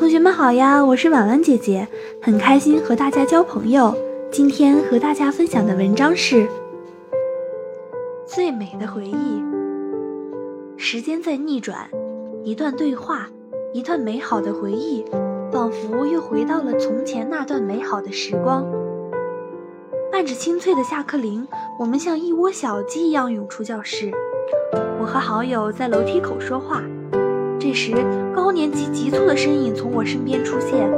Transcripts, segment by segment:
同学们好呀，我是婉婉姐姐，很开心和大家交朋友。今天和大家分享的文章是《最美的回忆》。时间在逆转，一段对话，一段美好的回忆，仿佛又回到了从前那段美好的时光。伴着清脆的下课铃，我们像一窝小鸡一样涌出教室。我和好友在楼梯口说话。这时，高年级急促的身影从我身边出现，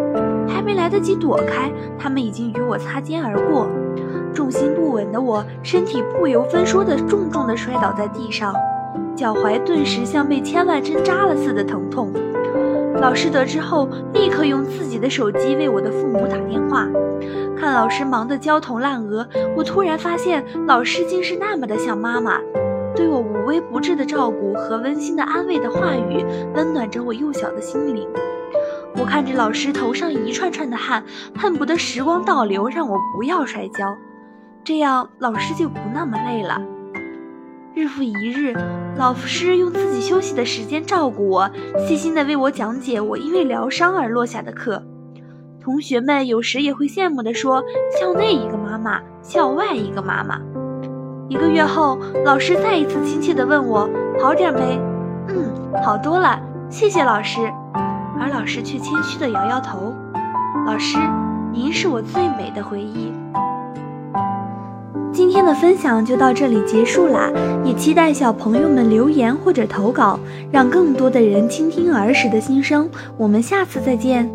还没来得及躲开，他们已经与我擦肩而过。重心不稳的我，身体不由分说地重重地摔倒在地上，脚踝顿时像被千万针扎了似的疼痛。老师得知后，立刻用自己的手机为我的父母打电话。看老师忙得焦头烂额，我突然发现，老师竟是那么的像妈妈。对我无微不至的照顾和温馨的安慰的话语，温暖着我幼小的心灵。我看着老师头上一串串的汗，恨不得时光倒流，让我不要摔跤，这样老师就不那么累了。日复一日，老师用自己休息的时间照顾我，细心地为我讲解我因为疗伤而落下的课。同学们有时也会羡慕地说：“校内一个妈妈，校外一个妈妈。”一个月后，老师再一次亲切地问我好点没？嗯，好多了，谢谢老师。而老师却谦虚地摇摇头。老师，您是我最美的回忆。今天的分享就到这里结束啦，也期待小朋友们留言或者投稿，让更多的人倾听儿时的心声。我们下次再见。